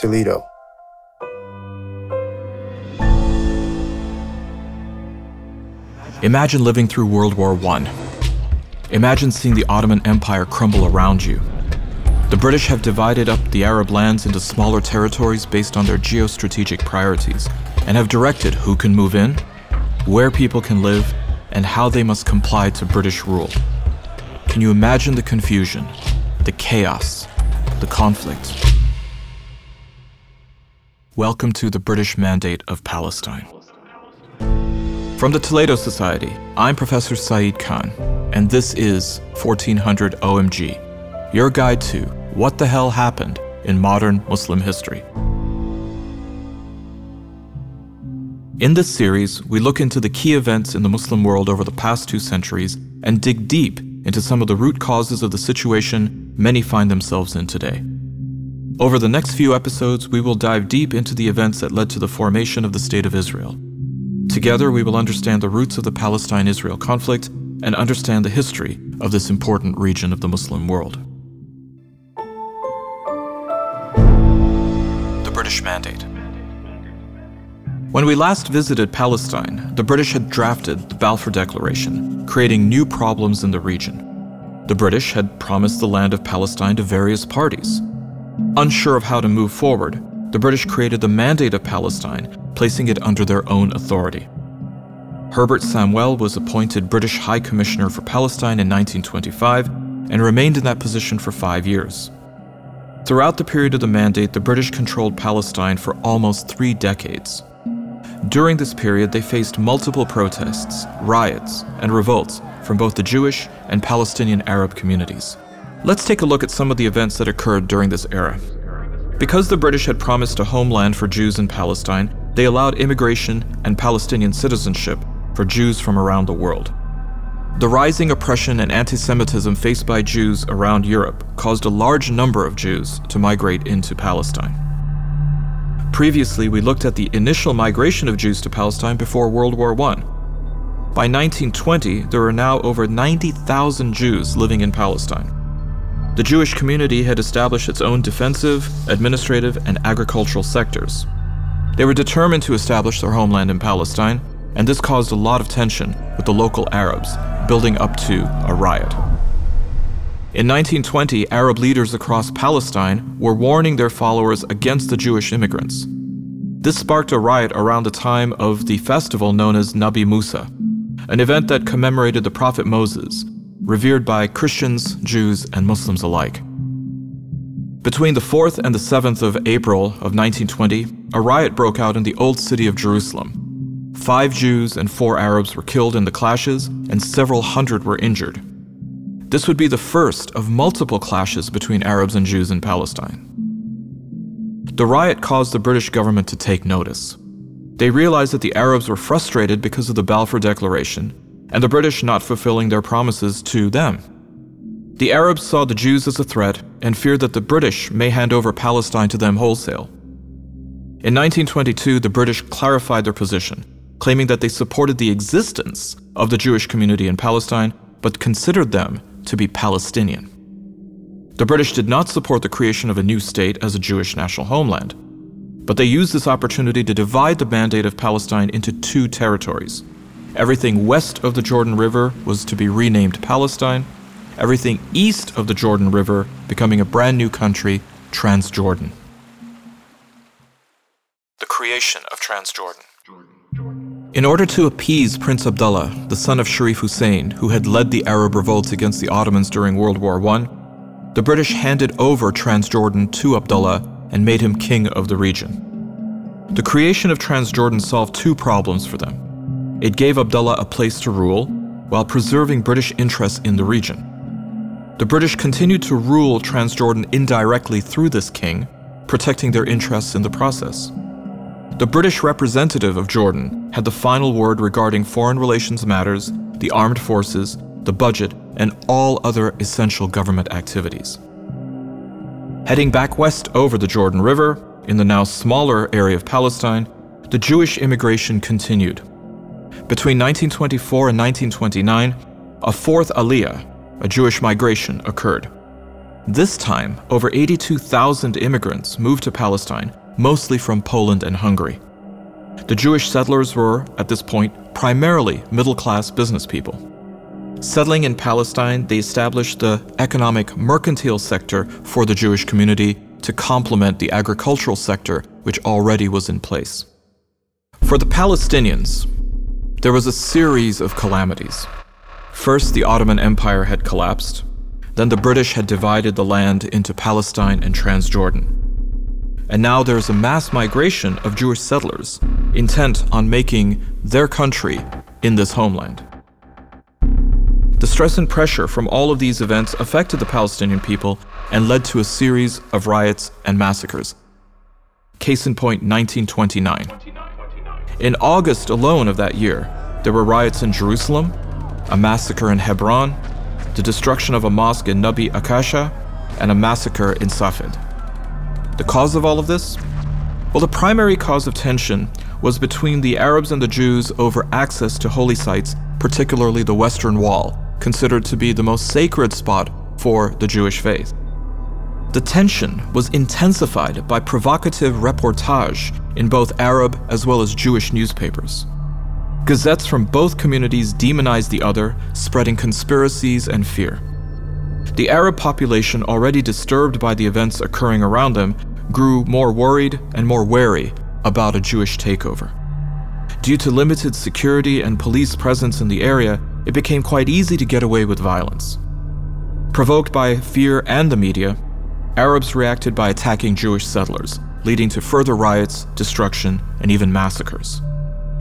Toledo. Imagine living through World War I. Imagine seeing the Ottoman Empire crumble around you. The British have divided up the Arab lands into smaller territories based on their geostrategic priorities and have directed who can move in, where people can live, and how they must comply to British rule. Can you imagine the confusion, the chaos, the conflict? Welcome to the British Mandate of Palestine. From the Toledo Society, I'm Professor Saeed Khan, and this is 1400 OMG, your guide to what the hell happened in modern Muslim history. In this series, we look into the key events in the Muslim world over the past two centuries and dig deep into some of the root causes of the situation many find themselves in today. Over the next few episodes, we will dive deep into the events that led to the formation of the State of Israel. Together, we will understand the roots of the Palestine Israel conflict and understand the history of this important region of the Muslim world. The British Mandate. When we last visited Palestine, the British had drafted the Balfour Declaration, creating new problems in the region. The British had promised the land of Palestine to various parties. Unsure of how to move forward, the British created the Mandate of Palestine, placing it under their own authority. Herbert Samuel was appointed British High Commissioner for Palestine in 1925 and remained in that position for five years. Throughout the period of the Mandate, the British controlled Palestine for almost three decades. During this period, they faced multiple protests, riots, and revolts from both the Jewish and Palestinian Arab communities. Let's take a look at some of the events that occurred during this era. Because the British had promised a homeland for Jews in Palestine, they allowed immigration and Palestinian citizenship for Jews from around the world. The rising oppression and anti Semitism faced by Jews around Europe caused a large number of Jews to migrate into Palestine. Previously, we looked at the initial migration of Jews to Palestine before World War I. By 1920, there were now over 90,000 Jews living in Palestine. The Jewish community had established its own defensive, administrative, and agricultural sectors. They were determined to establish their homeland in Palestine, and this caused a lot of tension with the local Arabs, building up to a riot. In 1920, Arab leaders across Palestine were warning their followers against the Jewish immigrants. This sparked a riot around the time of the festival known as Nabi Musa, an event that commemorated the prophet Moses, revered by Christians, Jews, and Muslims alike. Between the 4th and the 7th of April of 1920, a riot broke out in the old city of Jerusalem. Five Jews and four Arabs were killed in the clashes, and several hundred were injured. This would be the first of multiple clashes between Arabs and Jews in Palestine. The riot caused the British government to take notice. They realized that the Arabs were frustrated because of the Balfour Declaration and the British not fulfilling their promises to them. The Arabs saw the Jews as a threat and feared that the British may hand over Palestine to them wholesale. In 1922, the British clarified their position, claiming that they supported the existence of the Jewish community in Palestine but considered them to be Palestinian. The British did not support the creation of a new state as a Jewish national homeland, but they used this opportunity to divide the Mandate of Palestine into two territories. Everything west of the Jordan River was to be renamed Palestine, everything east of the Jordan River becoming a brand new country, Transjordan. The creation of Transjordan. In order to appease Prince Abdullah, the son of Sharif Hussein, who had led the Arab revolts against the Ottomans during World War I, the British handed over Transjordan to Abdullah and made him king of the region. The creation of Transjordan solved two problems for them. It gave Abdullah a place to rule while preserving British interests in the region. The British continued to rule Transjordan indirectly through this king, protecting their interests in the process. The British representative of Jordan had the final word regarding foreign relations matters, the armed forces, the budget, and all other essential government activities. Heading back west over the Jordan River, in the now smaller area of Palestine, the Jewish immigration continued. Between 1924 and 1929, a fourth Aliyah, a Jewish migration, occurred. This time, over 82,000 immigrants moved to Palestine, mostly from Poland and Hungary. The Jewish settlers were, at this point, primarily middle class business people. Settling in Palestine, they established the economic mercantile sector for the Jewish community to complement the agricultural sector which already was in place. For the Palestinians, there was a series of calamities. First, the Ottoman Empire had collapsed. Then the British had divided the land into Palestine and Transjordan. And now there's a mass migration of Jewish settlers intent on making their country in this homeland. The stress and pressure from all of these events affected the Palestinian people and led to a series of riots and massacres. Case in point 1929. In August alone of that year, there were riots in Jerusalem, a massacre in Hebron, the destruction of a mosque in Nabi Akasha, and a massacre in Safed. The cause of all of this? Well, the primary cause of tension was between the Arabs and the Jews over access to holy sites, particularly the Western Wall, considered to be the most sacred spot for the Jewish faith. The tension was intensified by provocative reportage in both Arab as well as Jewish newspapers. Gazettes from both communities demonized the other, spreading conspiracies and fear. The Arab population, already disturbed by the events occurring around them, grew more worried and more wary about a Jewish takeover. Due to limited security and police presence in the area, it became quite easy to get away with violence. Provoked by fear and the media, Arabs reacted by attacking Jewish settlers, leading to further riots, destruction, and even massacres.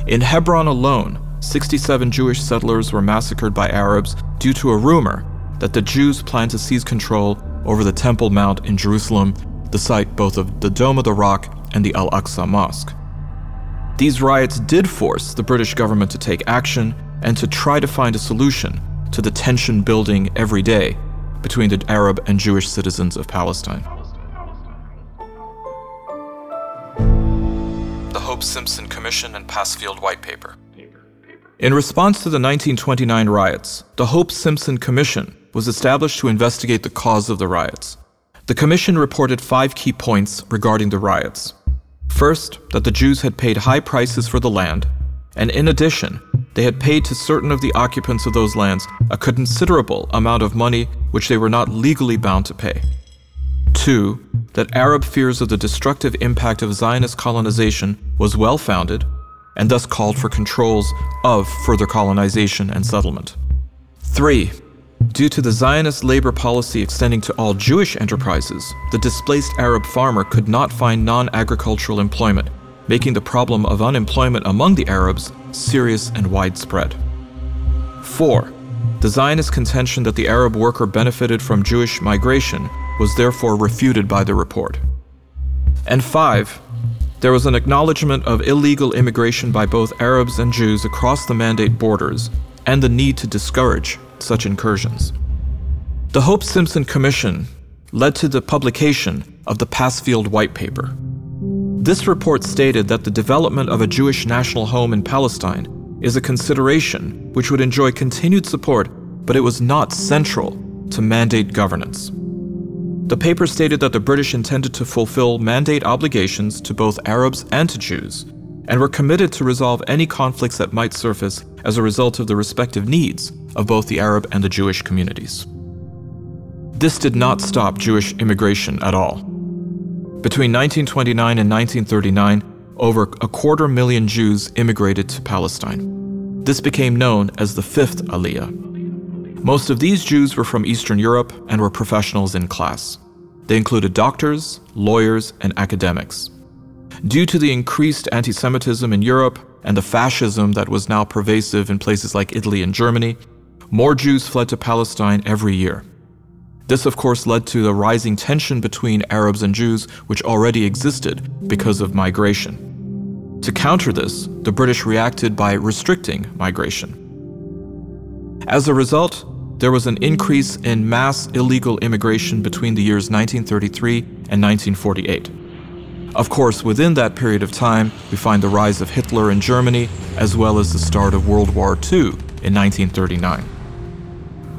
In Hebron alone, 67 Jewish settlers were massacred by Arabs due to a rumor that the Jews planned to seize control over the Temple Mount in Jerusalem, the site both of the Dome of the Rock and the Al Aqsa Mosque. These riots did force the British government to take action and to try to find a solution to the tension building every day between the Arab and Jewish citizens of Palestine. The Hope Simpson Commission and Passfield White Paper. In response to the 1929 riots, the Hope Simpson Commission was established to investigate the cause of the riots. The commission reported five key points regarding the riots. First, that the Jews had paid high prices for the land, and in addition, they had paid to certain of the occupants of those lands a considerable amount of money which they were not legally bound to pay. Two, that Arab fears of the destructive impact of Zionist colonization was well founded and thus called for controls of further colonization and settlement. Three, due to the Zionist labor policy extending to all Jewish enterprises, the displaced Arab farmer could not find non agricultural employment making the problem of unemployment among the Arabs serious and widespread. 4. The Zionist contention that the Arab worker benefited from Jewish migration was therefore refuted by the report. And 5. There was an acknowledgement of illegal immigration by both Arabs and Jews across the mandate borders and the need to discourage such incursions. The Hope Simpson Commission led to the publication of the Passfield White Paper, this report stated that the development of a Jewish national home in Palestine is a consideration which would enjoy continued support, but it was not central to mandate governance. The paper stated that the British intended to fulfill mandate obligations to both Arabs and to Jews, and were committed to resolve any conflicts that might surface as a result of the respective needs of both the Arab and the Jewish communities. This did not stop Jewish immigration at all. Between 1929 and 1939, over a quarter million Jews immigrated to Palestine. This became known as the Fifth Aliyah. Most of these Jews were from Eastern Europe and were professionals in class. They included doctors, lawyers, and academics. Due to the increased anti Semitism in Europe and the fascism that was now pervasive in places like Italy and Germany, more Jews fled to Palestine every year. This, of course, led to the rising tension between Arabs and Jews, which already existed because of migration. To counter this, the British reacted by restricting migration. As a result, there was an increase in mass illegal immigration between the years 1933 and 1948. Of course, within that period of time, we find the rise of Hitler in Germany, as well as the start of World War II in 1939.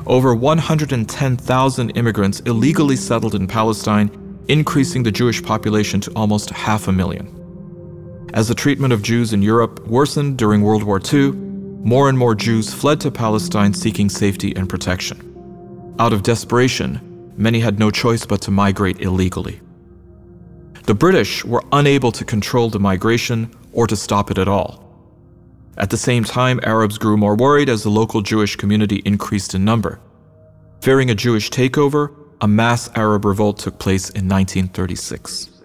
over 110,000 immigrants illegally settled in Palestine, increasing the Jewish population to almost half a million. As the treatment of Jews in Europe worsened during World War II, more and more Jews fled to Palestine seeking safety and protection. Out of desperation, many had no choice but to migrate illegally. The British were unable to control the migration or to stop it at all. At the same time, Arabs grew more worried as the local Jewish community increased in number. Fearing a Jewish takeover, a mass Arab revolt took place in 1936.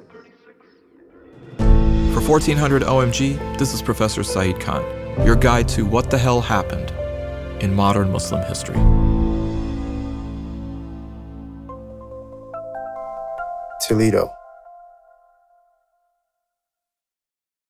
For 1400 OMG, this is Professor Saeed Khan, your guide to what the hell happened in modern Muslim history. Toledo,